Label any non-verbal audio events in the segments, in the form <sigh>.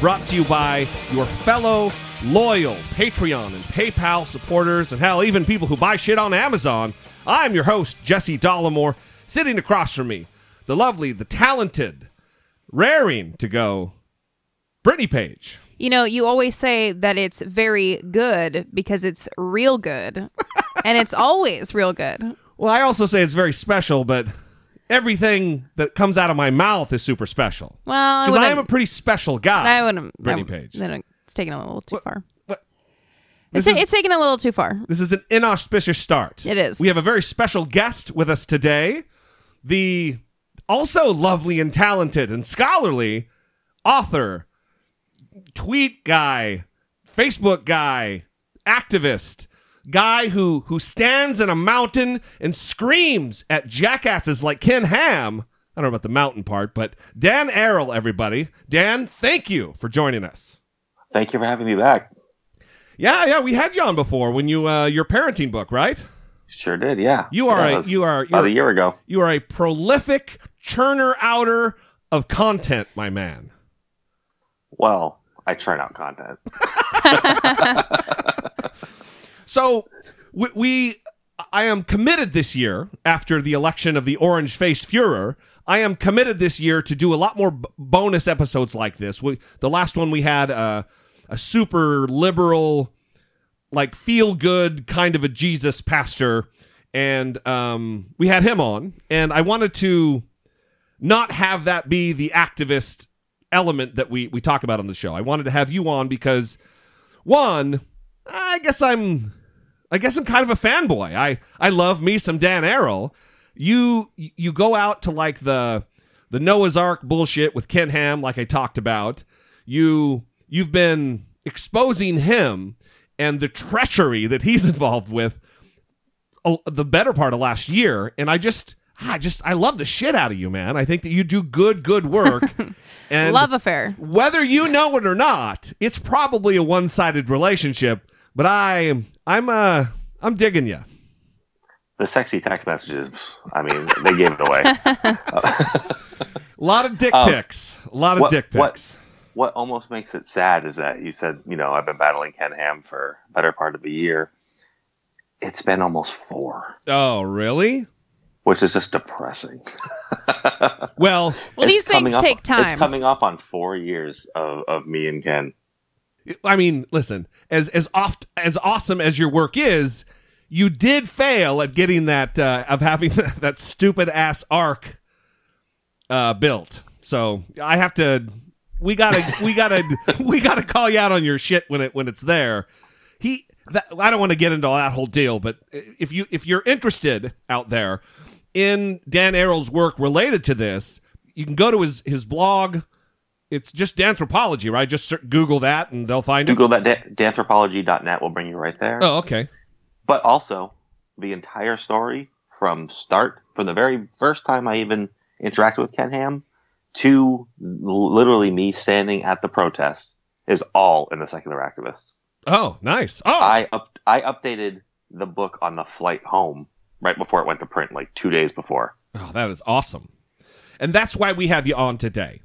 brought to you by your fellow loyal Patreon and PayPal supporters, and hell, even people who buy shit on Amazon. I'm your host, Jesse Dollemore. Sitting across from me, the lovely, the talented, raring to go, Brittany Page. You know, you always say that it's very good because it's real good. and it's <laughs> always real good. Well, I also say it's very special, but everything that comes out of my mouth is super special. Well, I Because I am a pretty special guy. I wouldn't. Brittany that- Page. then It's taken a little too far. what- It's, This is- it's taking a little too far. This is an inauspicious start. It is. We have a very special guest with us today. The also lovely and talented and scholarly author, tweet guy, Facebook guy, activist, guy who who stands in a mountain and screams at jackasses like Ken Ham. I don't know about the mountain part, but Dan Arel, everybody. Dan, thank you for joining us. Thank you for having me back. Yeah, yeah, we had you on before when you uh, your parenting book, right? Sure did, yeah. You are Yeah, a- that was you are- about you're- a year ago. You are a prolific churner outer of content, my man. Well, I churn out content. <laughs> <laughs> So we, we I am committed this year after the election of the orange faced Fuhrer. I am committed this year to do a lot more b- bonus episodes like this. We, the last one we had uh, a super liberal, like feel good kind of a Jesus pastor, and um, we had him on. And I wanted to not have that be the activist element that we we talk about on the show. I wanted to have you on because one, I guess I'm I guess I'm kind of a fanboy. I I love me some Dan Arel. You you go out to like the the Noah's Ark bullshit with Ken Ham like I talked about. You you've been exposing him and the treachery that he's <laughs> involved with a- the better part of last year and I just I just I love the shit out of you, man. I think that you do good good work. <laughs> and Love affair. whether you know it or not, it's probably a one-sided relationship. But I, I'm, uh, I'm digging you. The sexy text messages, I mean, they gave it away. A lot of dick Um, pics. A lot of what, dick pics. what, what almost makes it sad is that you said, you know, I've been battling Ken Ham for a better part of a year. It's been almost four, Oh, really? which is just depressing. <laughs> Well, Well, these things up- take time. It's coming up on four years of, of me and Ken. I mean, listen. As as oft as awesome as your work is, you did fail at getting that uh, of having <laughs> that stupid ass arc uh, built. So I have to. We gotta. we gotta. <laughs> we gotta call you out on your shit when it when it's there. He. That, I don't want to get into that whole deal, but if you if you're interested out there in Dan Arel's work related to this, you can go to his his blog. It's just Danthropology, right? Just ser- Google that and they'll find it. Google that, da- danthropology.net will bring you right there. Oh, okay. but also the entire story from start from the very first time I even interacted with Ken Ham to literally me standing at the protest is all in the secular activist. Oh, nice. Oh, I up, I updated the book on the flight home right before it went to print, like two days before. oh, that is awesome. And that's why we have you on today.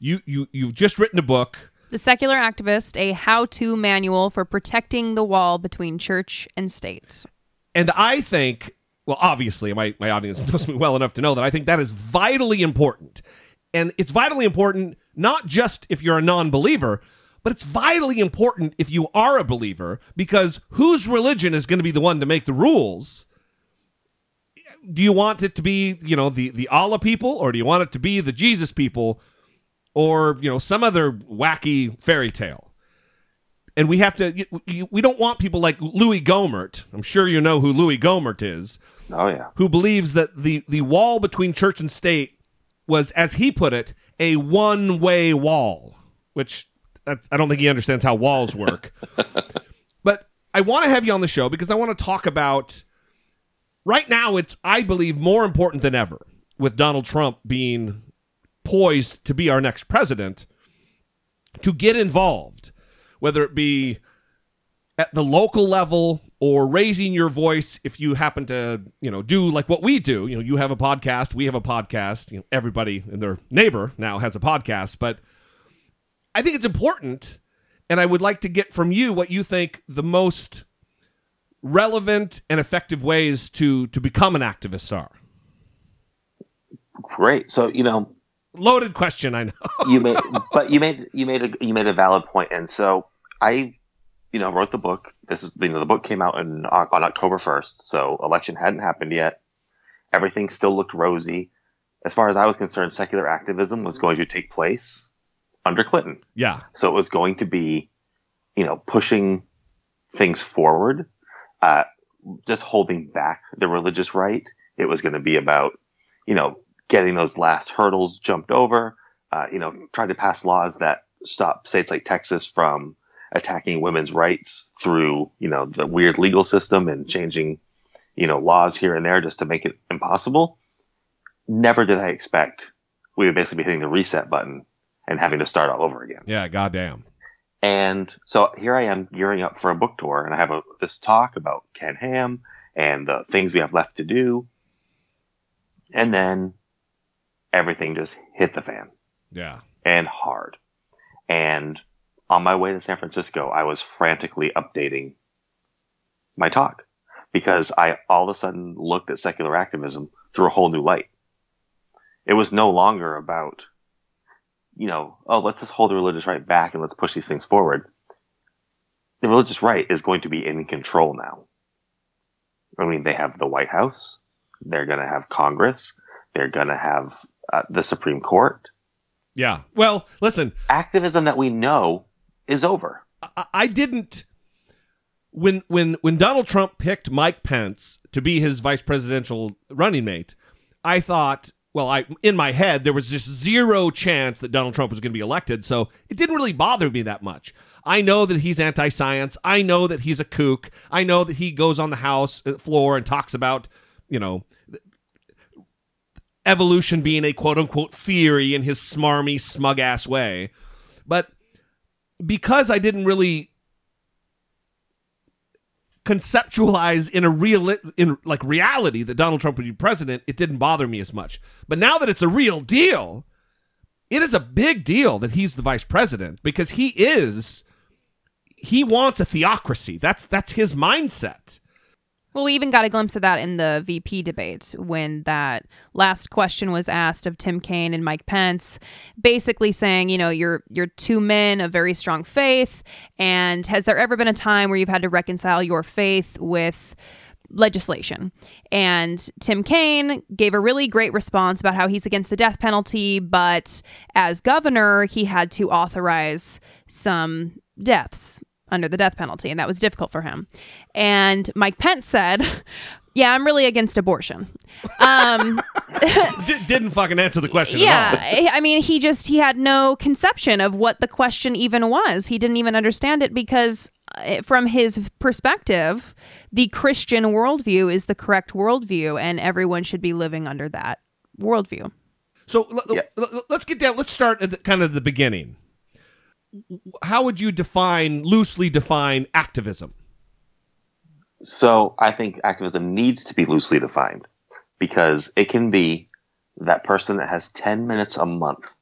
You you you've just written a book. The Secular Activist, a how to manual for protecting the wall between church and state. And I think, well, obviously, my, my audience <laughs> knows me well enough to know that I think that is vitally important. And it's vitally important not just if you're a non believer, but it's vitally important if you are a believer because whose religion is going to be the one to make the rules? Do you want it to be, you know, the, the Allah people, or do you want it to be the Jesus people, or, you know, some other wacky fairy tale? and we have to. We don't want people like Louis Gohmert. I'm sure you know who Louis Gohmert is, Oh yeah, who believes that the the wall between church and state was, as he put it, a one way wall. Which I don't think he understands how walls work. <laughs> but I want to have you on the show because I want to talk about right now. It's I believe more important than ever with Donald Trump being poised to be our next president to get involved, whether it be at the local level or raising your voice. If you happen to you know do like what we do you know you have a podcast we have a podcast you know everybody and their neighbor now has a podcast. But i think it's important and i would like to get from you what you think the most relevant and effective ways to to become an activist are. Great. So you know, loaded question i know you made, <laughs> but you made you made a you made a valid point, and so I, you know, wrote the book. This is you know the book came out in on on October first, so election hadn't happened yet. Everything still looked rosy. As far as I was concerned, secular activism was going to take place under Clinton. yeah So it was going to be, you know, pushing things forward, uh, just holding back the religious right. It was going to be about, you know, getting those last hurdles jumped over, uh, you know, trying to pass laws that stop states like Texas from attacking women's rights through, you know, the weird legal system and changing, you know, laws here and there just to make it impossible. Never did I expect we would basically be hitting the reset button and having to start all over again. yeah goddamn And so here I am gearing up for a book tour, and I have a, this talk about Ken Ham and the things we have left to do. And then everything just hit the fan yeah and hard. And on my way to San Francisco, I was frantically updating my talk because I all of a sudden looked at secular activism through a whole new light. It was no longer about, you know, oh, let's just hold the religious right back and let's push these things forward. The religious right is going to be in control now. I mean, they have the White House, they're going to have Congress, they're going to have uh, the Supreme Court. yeah well listen Activism that we know is over. I, I didn't when when when Donald Trump picked Mike Pence to be his vice presidential running mate, I thought, well, I in my head there was just zero chance that Donald Trump was going to be elected, so it didn't really bother me that much. I know that he's anti-science. I know that he's a kook. I know that he goes on the House uh, floor and talks about, you know, evolution being a quote unquote theory in his smarmy, smug ass way. But because I didn't really conceptualize in a real in like reality that Donald Trump would be president, it didn't bother me as much. But now that it's a real deal, it is a big deal that he's the vice president because he is he wants a theocracy. That's that's his mindset. Well, we even got a glimpse of that in the VP debate when that last question was asked of Tim Kaine and Mike Pence, basically saying, you know, you're you're two men of very strong faith, and has there ever been a time where you've had to reconcile your faith with legislation? And Tim Kaine gave a really great response about how he's against the death penalty, but as governor, he had to authorize some deaths under the death penalty, and that was difficult for him. And Mike Pence said, <laughs> "Yeah, I'm really against abortion." Um, <laughs> D- didn't fucking answer the question at yeah, I mean, he just he had no conception of what the question even was. He didn't even understand it because, uh, from his perspective, the Christian worldview is the correct worldview, and everyone should be living under that worldview. So l- l- Yeah. l- let's get down. Let's start at the, kind of the beginning. How would you define, loosely define, activism? So I think activism needs to be loosely defined because it can be that person that has 10 minutes a month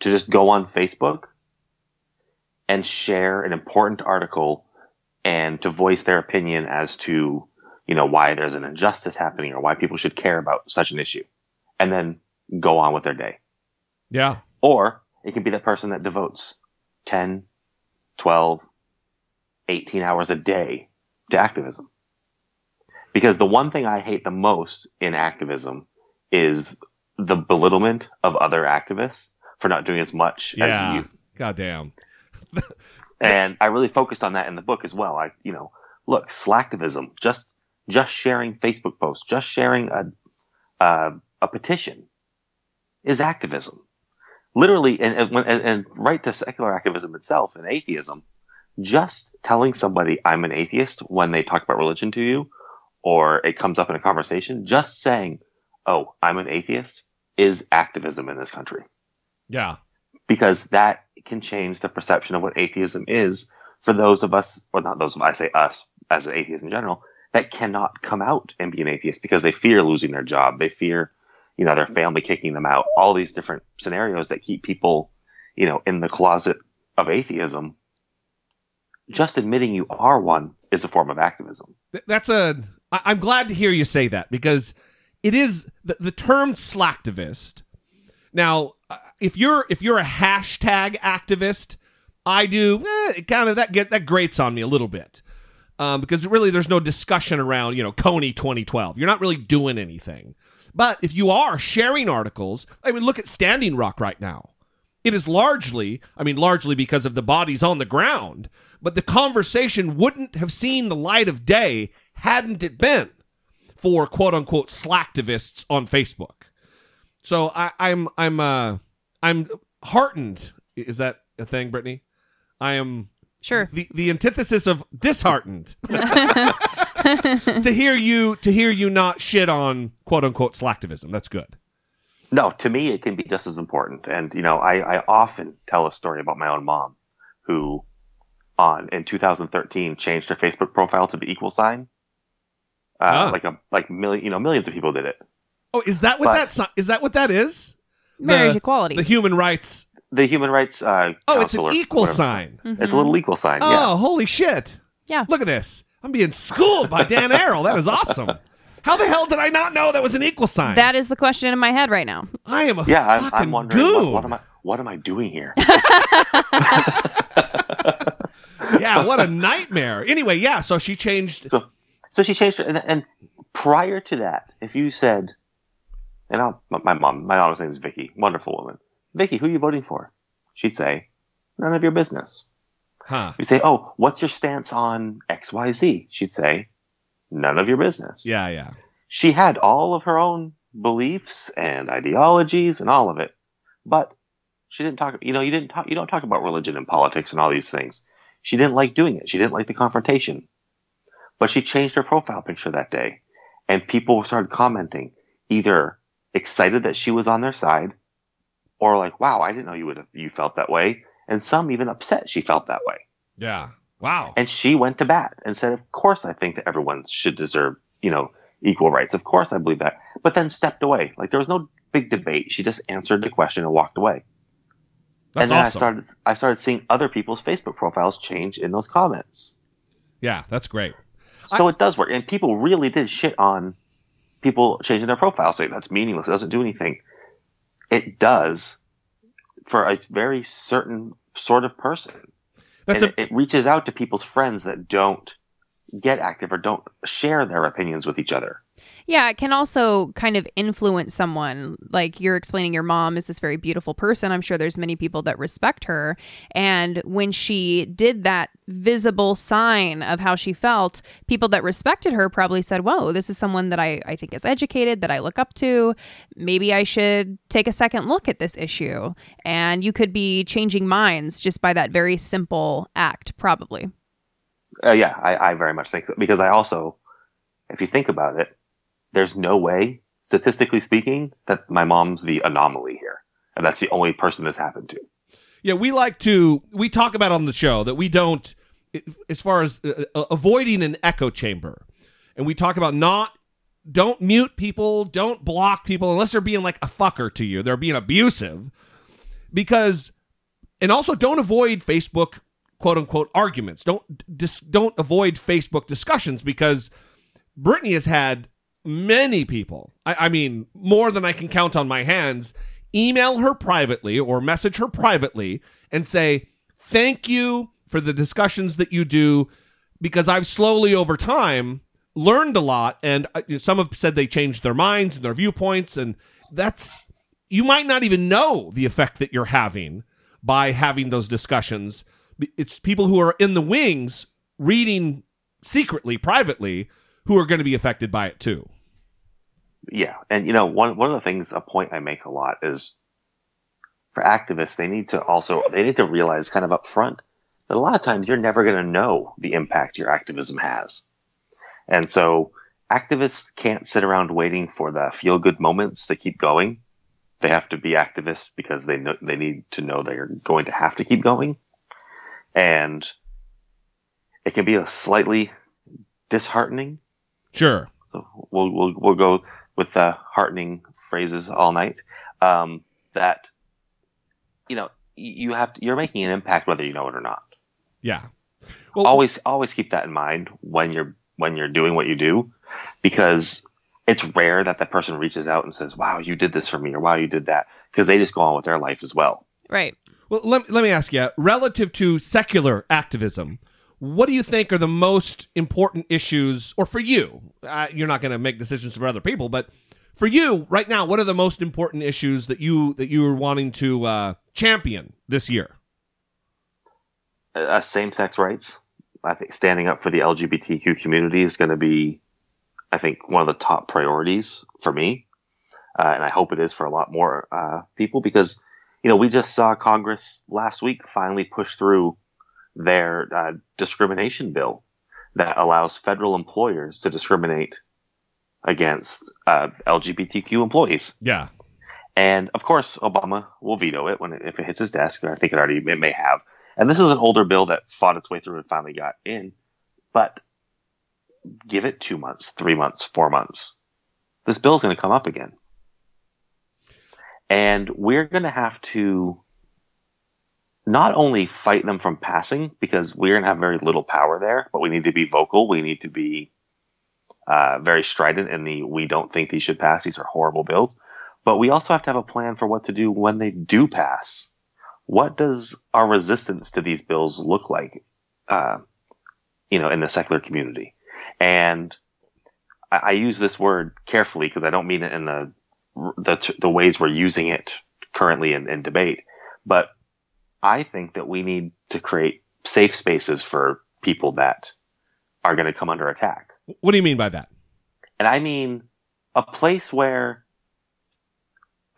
to just go on Facebook and share an important article and to voice their opinion as to, you know, why there's an injustice happening or why people should care about such an issue and then go on with their day. Yeah, Or it can be that person that devotes 10, 12, 18 hours a day to activism. Because the one thing I hate the most in activism is the belittlement of other activists for not doing as much as yeah. you. Goddamn. <laughs> And I really focused on that in the book as well. I, you know, look, slacktivism, just just sharing Facebook posts, just sharing a uh, a petition is activism. Literally, and and, and right to secular activism itself and atheism, just telling somebody I'm an atheist when they talk about religion to you, or it comes up in a conversation, just saying, "Oh, I'm an atheist," is activism in this country Yeah. because that can change the perception of what atheism is for those of us, well, not those of I say us as an atheist in general, that cannot come out and be an atheist because they fear losing their job, they fear, you know, their family kicking them out. All these different scenarios that keep people, you know, in the closet of atheism. Just admitting you are one is a form of activism. That's a. I'm glad to hear you say that because it is the, the term slacktivist. Now, uh, if you're if you're a hashtag activist, I do eh, kind of that get that grates on me a little bit um, because really there's no discussion around you know Kony 2012. You're not really doing anything. But if you are sharing articles, I mean, look at Standing Rock right now. It is largely, I mean, largely because of the bodies on the ground, but the conversation wouldn't have seen the light of day hadn't it been for quote unquote slacktivists on Facebook. So I, am I'm I'm uh I'm heartened. Is that a thing, Brittany? I am Sure. the the antithesis of disheartened <laughs> <laughs> to hear you to hear you not shit on quote unquote slacktivism. That's good. No, to me, it can be just as important. And, you know, I, I often tell a story about my own mom who, on in 2013, changed her Facebook profile to the equal sign. Uh, Ah. Like a like million, you know, millions of people did it. Oh, is that what But- that si- is that what that is? Marriage The- equality. The human rights. The human rights. Uh, Oh, it's an counselor- equal whatever. sign. It's a little equal sign. Oh, Yeah. holy shit. Yeah. Look at this. I'm being schooled by Dan Arel. That is awesome. How the hell did I not know that was an equal sign? That is the question in my head right now. I am a Yeah, I'm, I'm wondering goon. what, what am I what am I doing here? <laughs> yeah, what a nightmare. Anyway, yeah, so she changed. so so she changed it, and, and prior to that, if you said, and I'll, my mom, my mom's name is Vicky, wonderful woman. Vicky, who are you voting for? She'd say, none of your business. Huh. You say, oh, what's your stance on X Y Z? She'd say, none of your business. Yeah, yeah. she had all of her own beliefs and ideologies and all of it, but she didn't talk. You know, you didn't talk. You don't talk about religion and politics and all these things. She didn't like doing it. She didn't like the confrontation, but she changed her profile picture that day, and people started commenting, either excited that she was on their side, or like, "Wow, I didn't know you would have you felt that way," and some even upset she felt that way. Yeah. Wow. And she went to bat and said, "Of course, I think that everyone should deserve, you know, equal rights. Of course, I believe that." But then stepped away. Like there was no big debate. She just answered the question and walked away. That's and then awesome. I started, I started seeing other people's Facebook profiles change in those comments. yeah, that's great. So it does work, and people really did shit on people changing their profile, saying that's meaningless. It doesn't do anything. It does for a very certain sort of person. That's and a it, it reaches out to people's friends that don't get active or don't share their opinions with each other. Yeah, it can also kind of influence someone. Like you're explaining your mom is this very beautiful person. I'm sure there's many people that respect her. And when she did that visible sign of how she felt, people that respected her probably said, Whoa, this is someone that I, I think is educated, that I look up to. Maybe I should take a second look at this issue. And you could be changing minds just by that very simple act, probably. Uh, yeah, I, I very much think that because I also, if you think about it, there's no way, statistically speaking, that my mom's the anomaly here. And that's the only person this happened to. Yeah, we like to we talk about on the show that we don't as far as uh, uh, avoiding an echo chamber. And we talk about not don't mute people, don't block people unless they're being like a fucker to you. They're being abusive. Because and also don't avoid Facebook quote unquote arguments. Don't dis, don't avoid Facebook discussions because Brittany has had many people, I, I mean, more than I can count on my hands, email her privately or message her privately and say, Thank you for the discussions that you do because I've slowly over time learned a lot. And uh, some have said they changed their minds and their viewpoints. And that's, you might not even know the effect that you're having by having those discussions. It's people who are in the wings reading secretly, privately, who are going to be affected by it too. Yeah. And, you know, one, one of the things, a point I make a lot is for activists, they need to also they need to realize kind of up front that a lot of times you're never going to know the impact your activism has. And so activists can't sit around waiting for the feel good moments to keep going. They have to be activists because they know they need to know they're going to have to keep going. And it can be a slightly disheartening. Sure. So we'll we'll, we'll go with the heartening phrases all night. Um, that you know you have to, you're making an impact whether you know it or not. Yeah. Well, always always keep that in mind when you're when you're doing what you do, because it's rare that that person reaches out and says, "Wow, you did this for me," or "Wow, you did that," because they just go on with their life as well. Right. Well, let, let me ask you, relative to secular activism, what do you think are the most important issues, or for you? Uh, you're not going to make decisions for other people, but for you right now, what are the most important issues that you that you are wanting to uh, champion this year? Uh, same-sex rights. I think standing up for the LGBTQ community is going to be, I think, one of the top priorities for me, uh, and I hope it is for a lot more uh, people because you know we just saw Congress last week finally push through their uh, discrimination bill that allows federal employers to discriminate against uh, LGBTQ employees. Yeah. And of course, Obama will veto it when it, if it hits his desk. and I think it already it may have. And this is an older bill that fought its way through and finally got in. But give it two months, three months, four months. This bill is going to come up again. And we're going to have to not only fight them from passing because we're going to have very little power there, but we need to be vocal. We need to be uh, very strident in the we don't think these should pass. These are horrible bills. But we also have to have a plan for what to do when they do pass. What does our resistance to these bills look like, uh, you know, in the secular community? And I, I use this word carefully because I don't mean it in the the, the ways we're using it currently in, in debate. But I think that we need to create safe spaces for people that are going to come under attack. What do you mean by that? And I mean a place where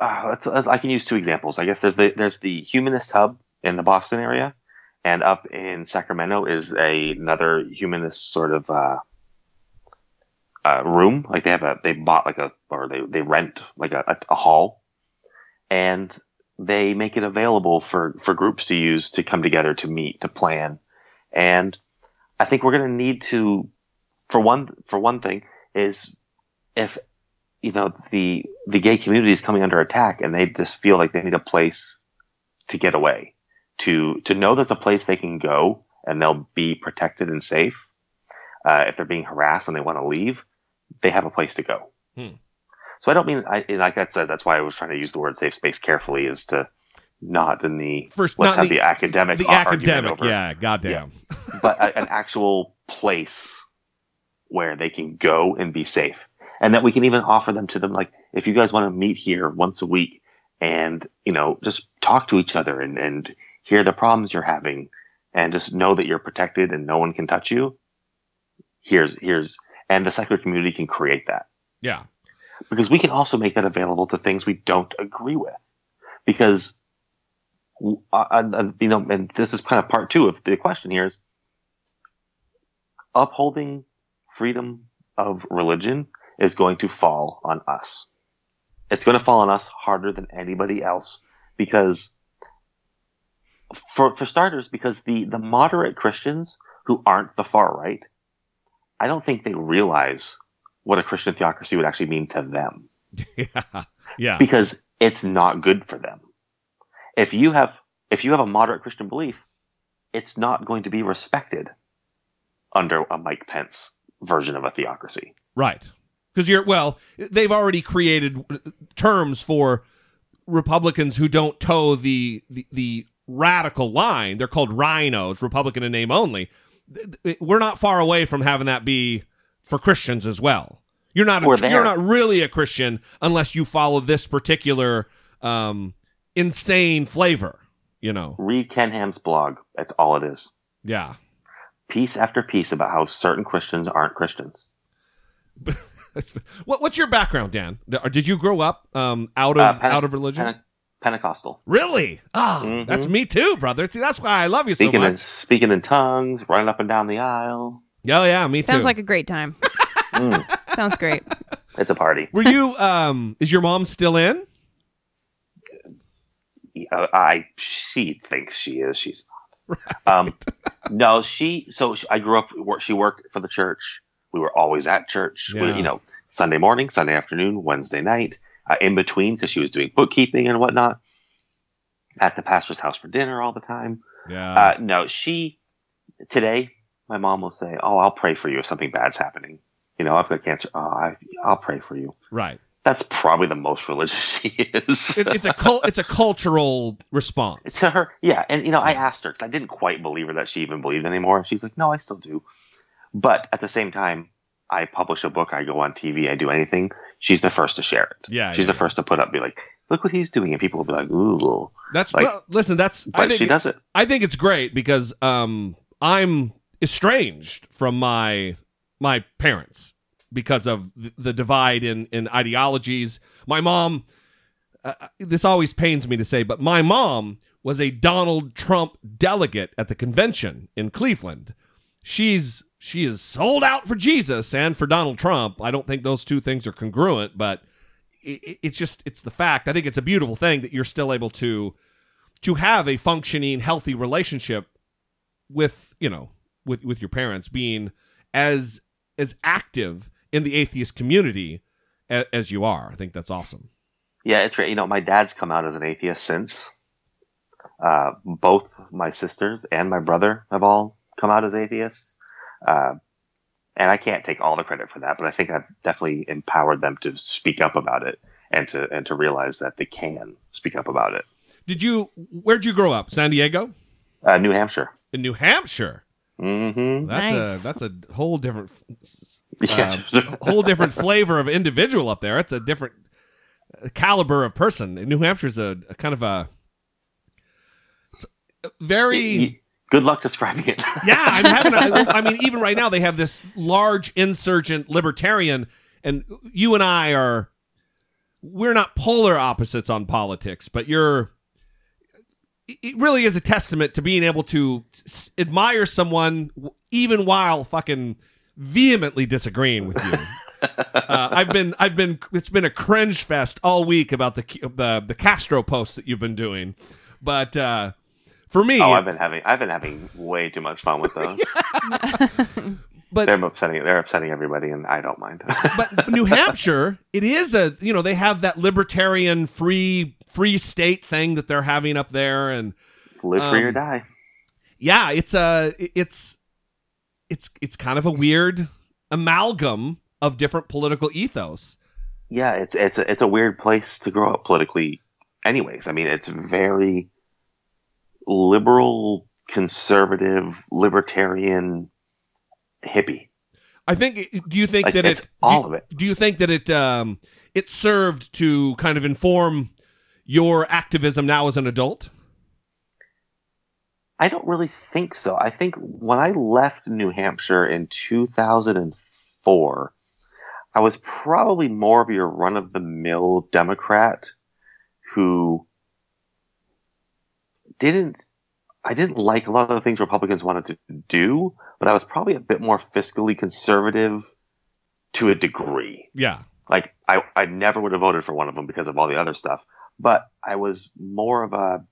uh, let's, let's, I can use two examples. I guess there's the there's the Humanist Hub in the Boston area, and up in Sacramento is a, another humanist sort of uh, uh, room. Like they have a they bought like a or they they rent like a, a, a hall, and they make it available for for groups to use to come together to meet to plan, and I think we're going to need to for one for one thing is if you know the the gay community is coming under attack and they just feel like they need a place to get away to to know there's a place they can go and they'll be protected and safe uh, if they're being harassed and they want to leave they have a place to go Hmm. So i don't mean I, like i said that's why i was trying to use the word safe space carefully is to not in the First, let's have the- the, academic The academic, over- yeah, goddamn. but a, an actual place where they can go and be safe and that we can even offer them to them like if you guys want to meet here once a week and you know just talk to each other and, and hear the problems you're having and just know that you're protected and no one can touch you here's here's and the secular community can create that Yeah. Because we can also make that available to things we don't agree with. Because uh, uh, you know and this is kind of part two of the question here is upholding freedom of religion is going to fall on us. It's going to fall on us harder than anybody else because for for starters because the the moderate christians who aren't the far right i don't think they realize what a christian theocracy would actually mean to them <laughs> Yeah. Yeah. because it's not good for them. If you have if you have a moderate Christian belief, it's not going to be respected under a Mike Pence version of a theocracy. Right. Because you're, well, they've already created terms for Republicans who don't toe the, the, the radical line. They're called rhinos, Republican in name only. We're not far away from having that be for Christians as well. You're not, a, you're not really a Christian unless you follow this particular um, insane flavor, you know? Read Ken Ham's blog. That's all it is. Yeah. Piece after piece about how certain Christians aren't Christians. <laughs> what, what's your background, Dan? Did you grow up um, out of Uh, Pente- out of religion? Pente- Pentecostal. Really? Ah, Mhm. that's me too, brother. See, that's why I love you so Speaking in much. speaking in tongues, running up and down the aisle. Oh yeah, me too. Sounds like a great time. <laughs> Mm, Sounds great. it's a party. Were you? Um, is your mom still in? Uh, I she thinks she is. She's not. Um, no, she. So she, I grew up. wor- She worked for the church. We were always at church. We- Yeah. you know, Sunday morning, Sunday afternoon, Wednesday night. Uh, in between, because she was doing bookkeeping and whatnot. At the pastor's house for dinner all the time. Yeah. Uh, no, she. Today, my mom will say, "Oh, I'll pray for you if something bad's happening." You know, I've got cancer. Oh, I, I'll pray for you. right. That's probably the most religious <laughs> she is. It, it's a cul- it's a cultural response. to her yeah and you know i asked her 'cause i didn't quite believe her that she even believed anymore she's like no i still do but at the same time i publish a book i go on tv i do anything she's the first to share it Yeah, she's yeah, the first to put up be like look what he's doing and people will be like ooh That's like- well, listen. That's I think she does it I think it's great because um I'm estranged from my my parents because of the divide in in ideologies. My mom uh, this always pains me to say, but my mom was a Donald Trump delegate at the convention in Cleveland. She's she is sold out for Jesus and for Donald Trump. I don't think those two things are congruent, but it- it's just it's the fact. I think it's a beautiful thing that you're still able to to have a functioning, healthy relationship with you know with with your parents, being as as active in the atheist community as, as you are. I think that's awesome. yeah it's great you know my dad's come out as an atheist since uh, both my sisters and my brother have all come out as atheists uh, and I can't take all the credit for that, but I think I've definitely empowered them to speak up about it and to and to realize that they can speak up about it. Did you? Where'd you grow up? San Diego, Uh, New Hampshire. in New Hampshire. Mm-hmm. That's Nice. a that's a whole different <laughs> Yeah. uh, whole different flavor of individual up there. It's a different caliber of person. New Hampshire's a, a kind of a it's a very Good luck describing it. <laughs> yeah. I'm having. A, I mean, even right now they have this large insurgent libertarian, and you and I are we're not polar opposites on politics, but you're. It really is a testament to being able to s- admire someone even while fucking vehemently disagreeing with you. <laughs> uh, I've been, I've been, it's been a cringe fest all week about the the the Castro posts that you've been doing, but uh, for me, oh, I've been having I've been having way too much fun with those. <laughs> but they're upsetting they're upsetting everybody, and I don't mind. <laughs> but New Hampshire, it is a you know they have that libertarian free free state thing that they're having up there, and Live free or Um, die. yeah, it's a it's it's it's kind of a weird amalgam of different political ethos. Yeah, it's it's a, it's a weird place to grow up politically. Anyways, I mean, it's very liberal, conservative, libertarian, hippie. I think. Do you think Like, that it's it? all do, of it. Do you think that it um it served to kind of inform your activism now as an adult? I don't really think so. I think when I left New Hampshire in 2004, I was probably more of your run of the mill Democrat who didn't I didn't like a lot of the things Republicans wanted to do, but I was probably a bit more fiscally conservative to a degree. Yeah. Like I, I never would have voted for one of them because of all the other stuff. But I was more of a.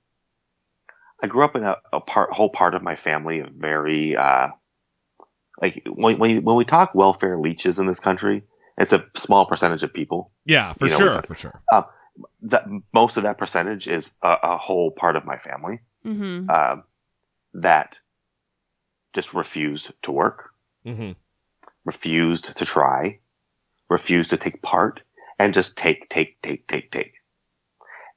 I grew up in a, a part, whole part of my family of very, uh, like when when, you, when we talk welfare leeches in this country, it's a small percentage of people. Yeah, for You know, sure, for sure. That most of that percentage is a, a whole part of my family Mm-hmm. uh, that just refused to work, hmm refused to try, refused to take part, and just take, take, take, take, take.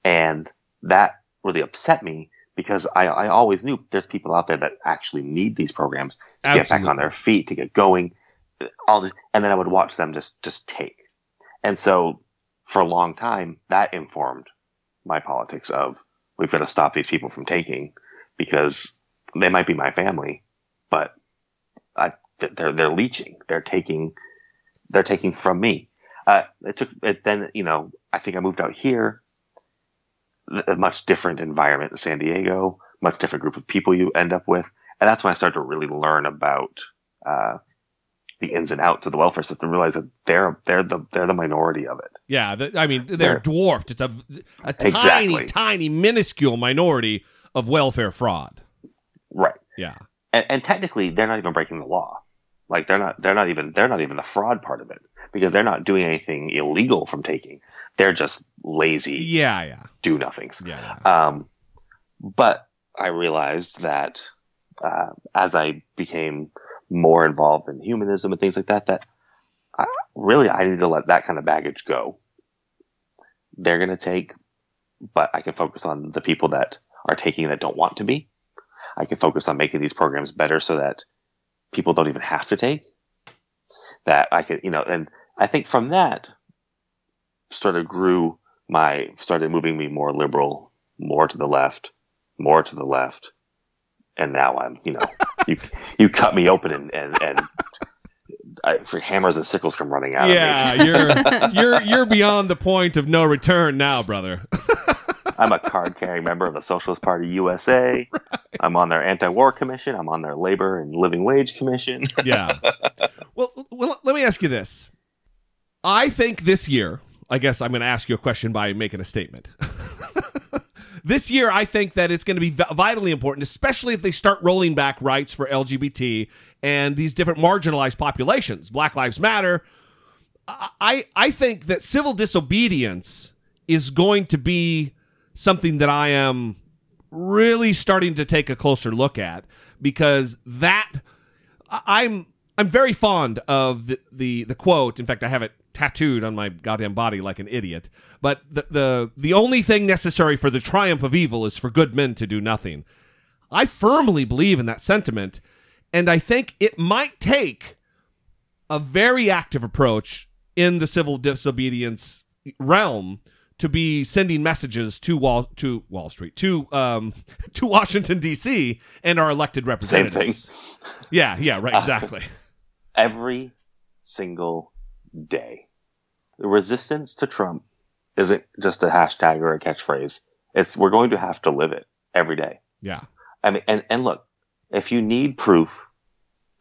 And that really upset me because I, I always knew there's people out there that actually need these programs to get back on their feet, to get going, all this, and then I would watch them just just take. And so for a long time, that informed my politics of we've got to stop these people from taking because they might be my family, but I, they're they're leeching, they're taking, they're taking from me. Uh, it took it then you know I think I moved out here. a much different environment in San Diego, much different group of people you end up with, and that's when I started to really learn about uh, the ins and outs of the welfare system. Realize that they're they're the they're the minority of it. Yeah, the, I mean they're They're- dwarfed. It's a a tiny, Exactly. tiny, minuscule minority of welfare fraud. Right. Yeah, and, and technically they're not even breaking the law like they're not they're not even they're not even the fraud part of it because they're not doing anything illegal from taking they're just lazy yeah, yeah, do nothings yeah. yeah. um, but i realized that uh, as i became more involved in humanism and things like that that I, really i need to let that kind of baggage go they're going to take but i can focus on the people that are taking that don't want to be I can focus on making these programs better so that people don't even have to take. That I could, you know, and I think from that sort of grew my started moving me more liberal, more to the left, more to the left, and now I'm, you know, you you cut me open and and and I, for hammers and sickles come running out. Yeah, of me. you're you're you're beyond the point of no return now, brother. <laughs> I'm a card carrying member of the Socialist Party USA. I'm on their anti-war commission. I'm on their labor and living wage commission. <laughs> yeah. Well, well, let me ask you this. I think this year, I guess I'm going to ask you a question by making a statement. <laughs> this year, I think that it's going to be vitally important, especially if they start rolling back rights for LGBT and these different marginalized populations. Black Lives Matter. I I think that civil disobedience is going to be something that I am really starting to take a closer look at because that I'm I'm very fond of the, the the quote. In fact, I have it tattooed on my goddamn body like an idiot. But the the the only thing necessary for the triumph of evil is for good men to do nothing. I firmly believe in that sentiment, and I think it might take a very active approach in the civil disobedience realm to be sending messages to Wall to Wall Street to um <laughs> to Washington D.C. and our elected representatives. Same thing. Yeah, yeah, right, <laughs> exactly. Every single day. The resistance to Trump isn't just a hashtag or a catchphrase. It's we're going to have to live it every day. Yeah. I mean, and, and look, if you need proof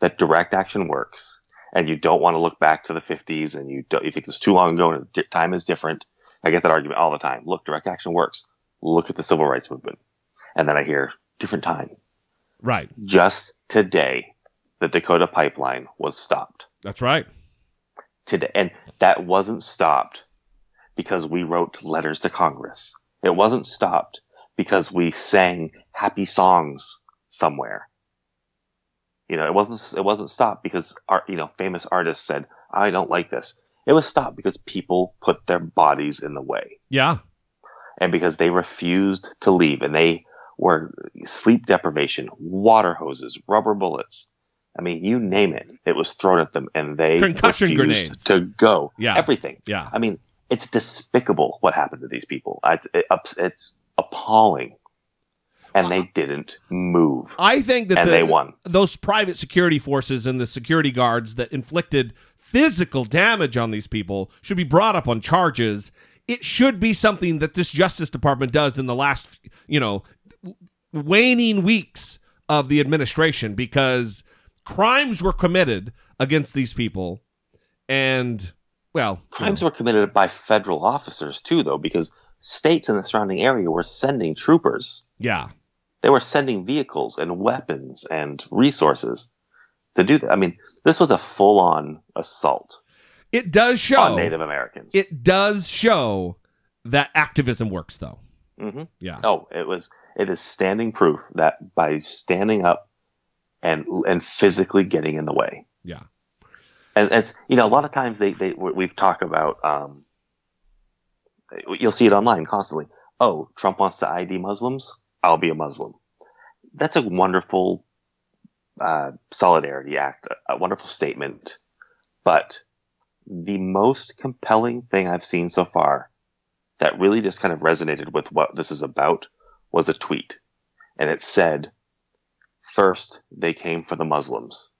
that direct action works, and you don't want to look back to the 50s, and you don't, you think it's too long ago and time is different, I get that argument all the time. Look, direct action works. Look at the civil rights movement, and then I hear different time. Right. Just today, the Dakota pipeline was stopped. That's right. Today, and that wasn't stopped because we wrote letters to Congress. It wasn't stopped because we sang happy songs somewhere. You know, it wasn't it wasn't stopped because art, you know, famous artists said, "I don't like this." It was stopped because people put their bodies in the way Yeah. and because they refused to leave and they were sleep deprivation, water hoses, rubber bullets. I mean, you name it, it was thrown at them and they Concussion refused grenades. to go. Yeah. Everything. Yeah. I mean, it's despicable what happened to these people. It's, it, it's appalling. And they didn't move. I think that And the- they won. those private security forces and the security guards that inflicted physical damage on these people should be brought up on charges. It should be something that this Justice Department does in the last, you know, waning weeks of the administration because crimes were committed against these people and well Crimes were committed by federal officers, too, though, because states in the surrounding area were sending troopers. yeah they were sending vehicles and weapons and resources to do that. I mean, this was a full on assault it does show on Native Americans. it does show that activism works though hmm yeah Oh, it was. It is standing proof that by standing up and and physically getting in the way, yeah and it's you know a lot of times they they we've talked about um, you'll see it online constantly. Oh, Trump wants to ID Muslims. I'll be a Muslim. That's a wonderful uh, solidarity act, a, a wonderful statement. But the most compelling thing I've seen so far that really just kind of resonated with what this is about was a tweet. And it said, First, they came for the Muslims.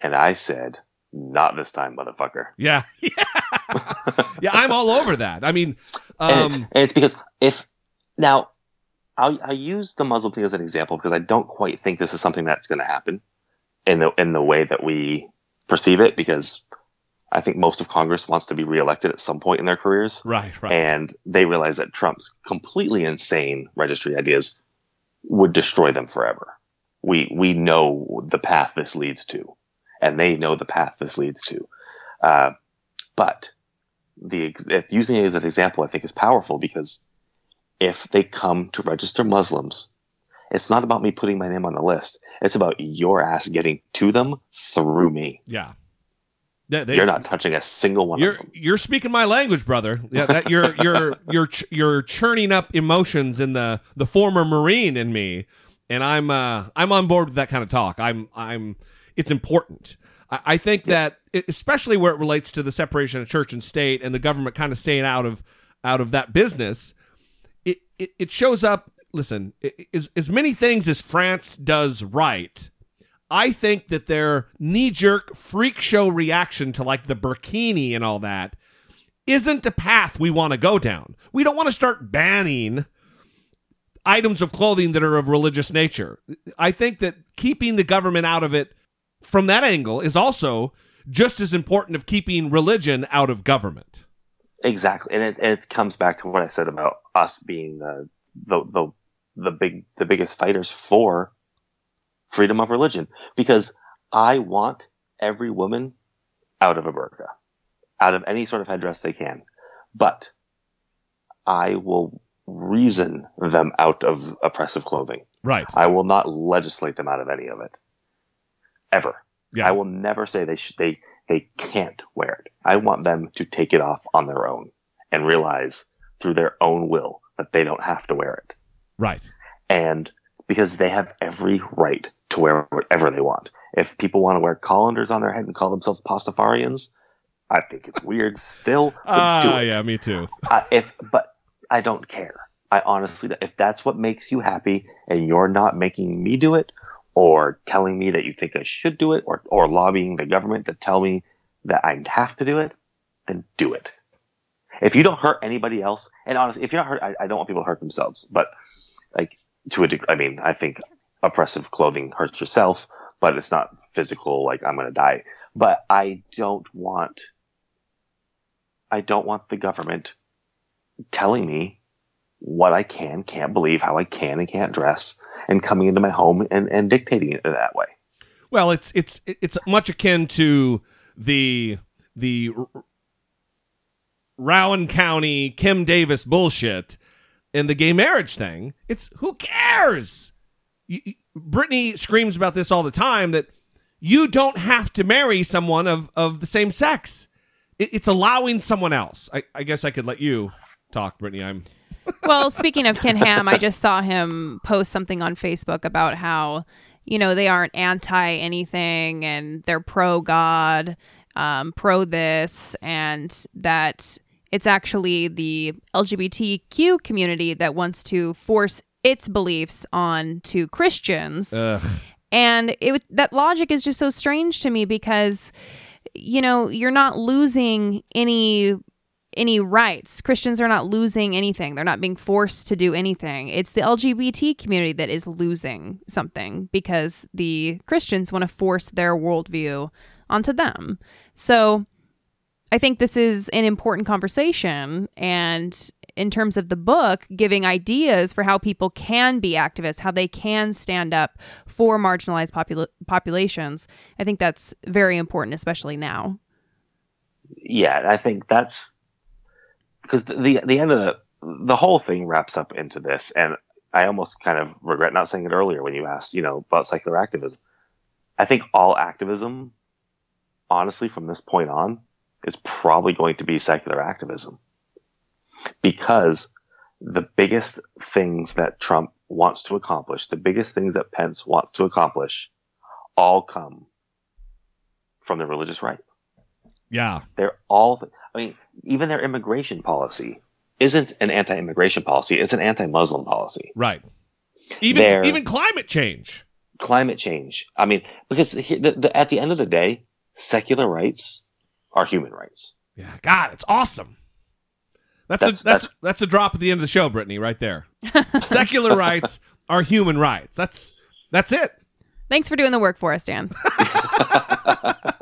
And I said, Not this time, motherfucker. <laughs> yeah yeah <laughs> yeah i'm all over that i mean and, um it's, and it's because if Now, I'll, I'll use the Muslim thing as an example because I don't quite think this is something that's going to happen in the in the way that we perceive it. Because I think most of Congress wants to be reelected at some point in their careers, Right, right. and they realize that Trump's completely insane registry ideas would destroy them forever. We we know the path this leads to, and they know the path this leads to. Uh, but the if using it as an example, I think is powerful because if they come to register Muslims, it's not about me putting my name on the list. It's about your ass getting to them through me. yeah. They- they- You're not touching a single one You're of them. you're speaking my language, brother. Yeah, that you're you're you're you're churning up emotions in the the former Marine in me, and I'm uh I'm on board with that kind of talk. I'm I'm it's important. I, I think that especially where it relates to the separation of church and state and the government kind of staying out of out of that business, it it, it shows up. Listen, i- i- as as many things as France does right. I think that their knee jerk freak show reaction to like the burkini and all that isn't a path we want to go down. We don't want to start banning items of clothing that are of religious nature. I think that keeping the government out of it from that angle is also just as important of keeping religion out of government. Exactly, and it, it comes back to what I said about us being the the the the big the biggest fighters for freedom of religion because I want every woman out of a burqa, out of any sort of headdress they can, but I will reason them out of oppressive clothing. Right. I will not legislate them out of any of it, ever. Yeah. I will never say they should they they can't wear it. I want them to take it off on their own and realize through their own will that they don't have to wear it. Right. And because they have every right to wear whatever they want. If people want to wear colanders on their head and call themselves Pastafarians, I think it's weird still. Ah, yeah, me too. Uh, if but I don't care. I honestly, if that's what makes you happy, and you're not making me do it, or telling me that you think I should do it, or or lobbying the government to tell me that I have to do it, then do it. If you don't hurt anybody else, and honestly, if you're not hurt, I, I don't want people to hurt themselves. But like to a degree, I mean, I think oppressive clothing hurts yourself, but it's not physical. Like I'm going to die. But I don't want. I don't want the government telling me what I can, can't believe, how I can and can't dress, and coming into my home and, and dictating it that way. Well, it's it's it's much akin to the the Rowan County Kim Davis bullshit and the gay marriage thing. It's who cares? You, Brittany screams about this all the time that you don't have to marry someone of of the same sex. It, it's allowing someone else. I, I guess I could let you talk, Brittany. I'm well, speaking of Ken Ham, I just saw him post something on Facebook about how, you know, they aren't anti anything and they're pro God, um, pro this, and that it's actually the LGBTQ community that wants to force its beliefs on to Christians. Ugh. And it that logic is just so strange to me because you know, you're not losing any any rights. Christians are not losing anything. They're not being forced to do anything. It's the LGBT community that is losing something because the Christians want to force their worldview onto them. So I think this is an important conversation. And in terms of the book, giving ideas for how people can be activists, how they can stand up for marginalized popula- populations, I think that's very important, especially now. Yeah, I think that's because the, the the end of the the whole thing wraps up into this, and I almost kind of regret not saying it earlier when you asked, you know, about secular activism. I think all activism, honestly, from this point on, is probably going to be secular activism because the biggest things that Trump wants to accomplish, the biggest things that Pence wants to accomplish, all come from the religious right. Yeah. They're all, I mean, even their immigration policy isn't an anti immigration policy, it's an anti Muslim policy. Right. Even They're- even climate change. Climate change. I mean, because he- the, the, at the end of the day, secular rights are human rights. Yeah. God, it's awesome. That's That's- a, that's that's a drop at the end of the show, Brittany, right there. <laughs> Secular rights are human rights. That's that's it. Thanks for doing the work for us, Dan. <laughs>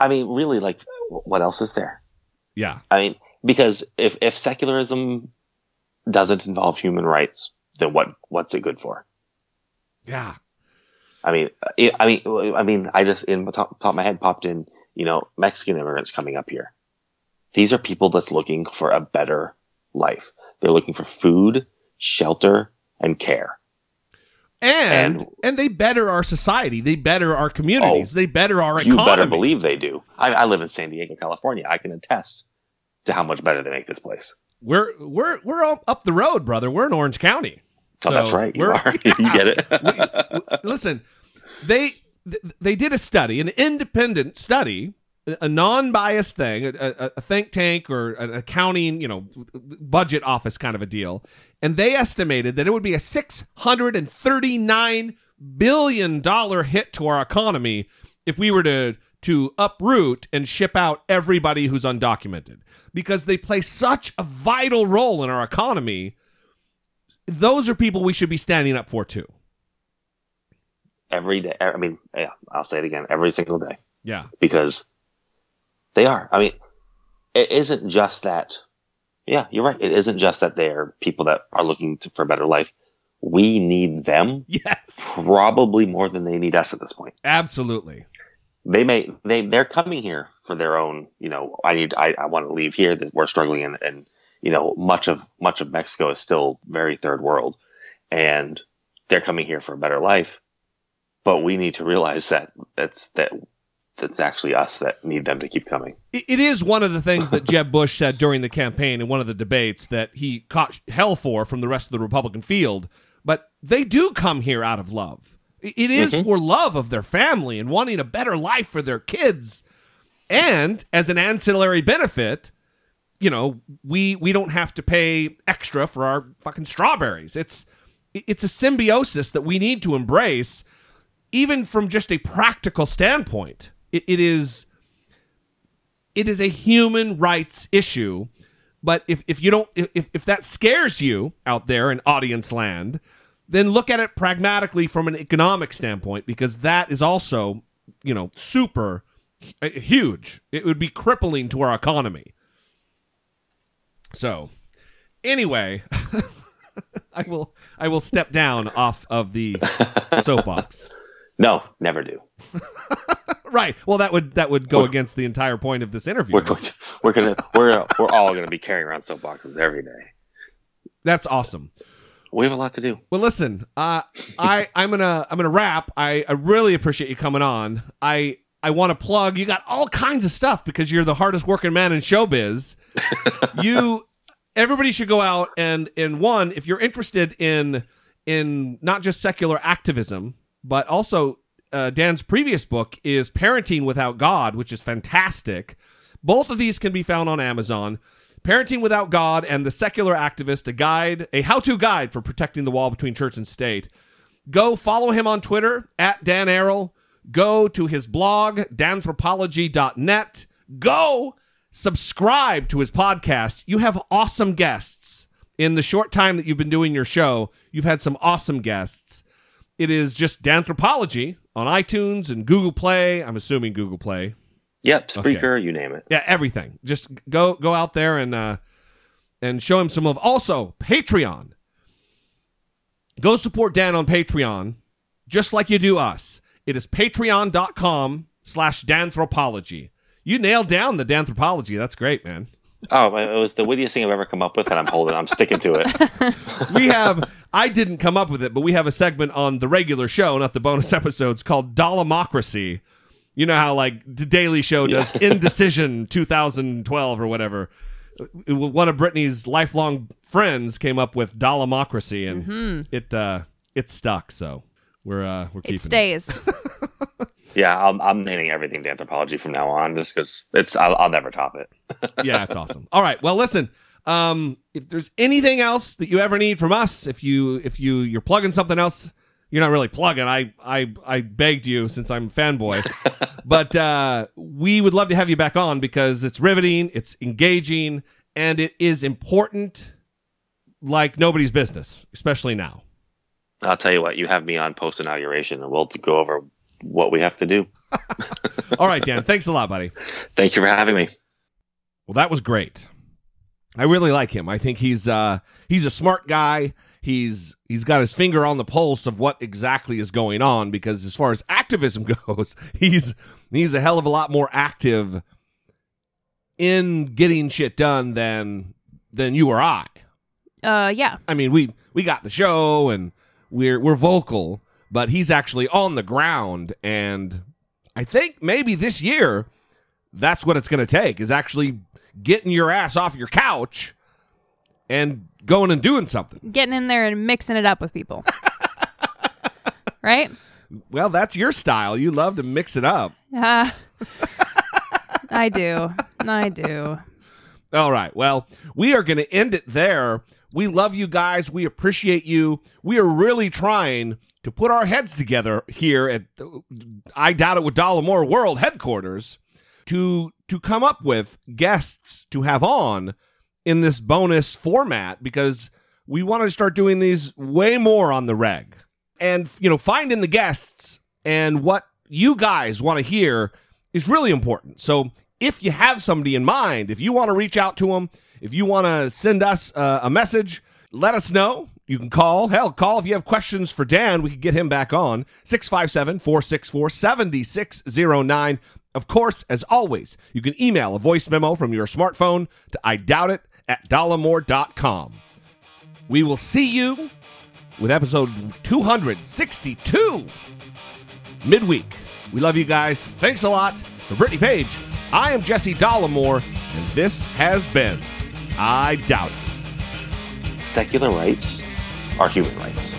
I mean, really, like, what else is there? Yeah. I mean, because if if secularism doesn't involve human rights, then what what's it good for? Yeah. I mean, uh, it, I mean, I mean, I just in the top, top of my head popped in, you know, Mexican immigrants coming up here. These are people that's looking for a better life. They're looking for food, shelter, and care. And, And- and they better our society. They better our communities. Oh, they better our economy. You better believe they do. I, I live in San Diego, California. I can attest to how much better they make this place. We're we're we're up, up the road, brother. We're in Orange County. Oh, that's right. You are. <laughs> you get it. <laughs> W- Listen, they they did a study, an independent study, a non-biased thing, a, a, a think tank or an accounting, you know, budget office kind of a deal, and they estimated that it would be a six hundred and thirty-nine billion dollar hit to our economy if we were to to uproot and ship out everybody who's undocumented because they play such a vital role in our economy. Those are people we should be standing up for too. Every day. I mean, yeah, I'll say it again. Every single day. Yeah. because they are. I mean, it isn't just that. Yeah, you're right. It isn't just that they are people that are looking to, for a better life. We need them Yes. probably more than they need us at this point. Absolutely. They may they they're coming here for their own. You know, I need I, I want to leave here. That we're struggling and and you know much of much of Mexico is still very third world, and they're coming here for a better life. But we need to realize that that's that that's actually us that need them to keep coming. It is one of the things that Jeb Bush said during the campaign in one of the debates that he caught hell for from the rest of the Republican field. But they do come here out of love. It is Mhm. for love of their family and wanting a better life for their kids. And as an ancillary benefit, you know, we we don't have to pay extra for our fucking strawberries. It's it's a symbiosis that we need to embrace even from just a practical standpoint. It, it is it is a human rights issue. But if, if you don't if, if that scares you out there in audience land, then look at it pragmatically from an economic standpoint because that is also, you know, super uh, huge. It would be crippling to our economy. So, anyway, <laughs> I will I will step down off of the <laughs> soapbox. No, never do. <laughs> Right. Well, that would that would go against the entire point of this interview. We're going to, we're gonna we're we're all gonna be carrying around soapboxes every day. That's awesome. We have a lot to do. Well, listen, uh, I I'm gonna I'm gonna wrap. I, I really appreciate you coming on. I I want to plug. You got all kinds of stuff because you're the hardest working man in showbiz. <laughs> you everybody should go out and and one if you're interested in in not just secular activism but also uh, Dan's previous book is Parenting Without God, which is fantastic. Both of these can be found on Amazon. Parenting Without God and The Secular Activist, a guide, a how-to guide for protecting the wall between church and state. Go follow him on Twitter at Dan Arel. Go to his blog, danthropology.net. Go subscribe to his podcast. You have awesome guests. In the short time that you've been doing your show, you've had some awesome guests. It is just Danthropology on iTunes and Google Play. I'm assuming Google Play. Yep, Spreaker, you name it. Yeah, everything. Just go go out there and uh and show him some love. Also, Patreon. Go support Dan on Patreon, just like you do us. It is patreon.com slash danthropology. You nailed down the danthropology. That's great, man. Oh, it was the wittiest thing I've ever come up with, and I'm holding. I'm sticking to it. <laughs> we have I didn't come up with it, but we have a segment on the regular show, not the bonus <laughs> episodes, called Dollemocracy. You know how like the Daily Show does Indecision <laughs> 2012 or whatever. One of Brittany's lifelong friends came up with Dollemocracy, and it uh, it stuck. So we're uh, we're keeping It stays. Yeah, I'm, I'm naming everything to anthropology from now on, just because it's. I'll, I'll never top it. <laughs> yeah, it's awesome. All right. Well, listen. Um, if there's anything else that you ever need from us, if you if you you're plugging something else, you're not really plugging. I I I begged you since I'm a fanboy, <laughs> but uh, we would love to have you back on because it's riveting, it's engaging, and it is important like nobody's business, especially now. I'll tell you what, you have me on post inauguration and we'll go over what we have to do. <laughs> All right, Dan, thanks a lot, buddy. Thank you for having me. Well, that was great. I really like him. I think he's uh he's a smart guy. He's he's got his finger on the pulse of what exactly is going on because as far as activism <laughs> goes, he's he's a hell of a lot more active in getting shit done than than you or I. Uh, yeah. I mean, we we got the show and we're we're vocal, but he's actually on the ground and I think maybe this year that's what it's going to take is actually getting your ass off your couch and going and doing something. Getting in there and mixing it up with people. <laughs> right? Well, that's your style. You love to mix it up. Uh, I do. I do. All right. Well, we are going to end it there. We love you guys. We appreciate you. We are really trying to put our heads together here at I doubt it with Dollemore World headquarters to to come up with guests to have on in this bonus format because we want to start doing these way more on the reg. And you know, finding the guests and what you guys want to hear is really important. So if you have somebody in mind, if you want to reach out to them, if you want to send us uh, a message, let us know. You can call. Hell, call if you have questions for Dan. We can get him back on. 657 464 7609. Of course, as always, you can email a voice memo from your smartphone to I doubt it at dollemore.com. We will see you with episode 262 midweek. We love you guys. Thanks a lot. For Brittany Page, I am Jesse Dollemore, and this has been I Doubt It. Secular rights are human rights.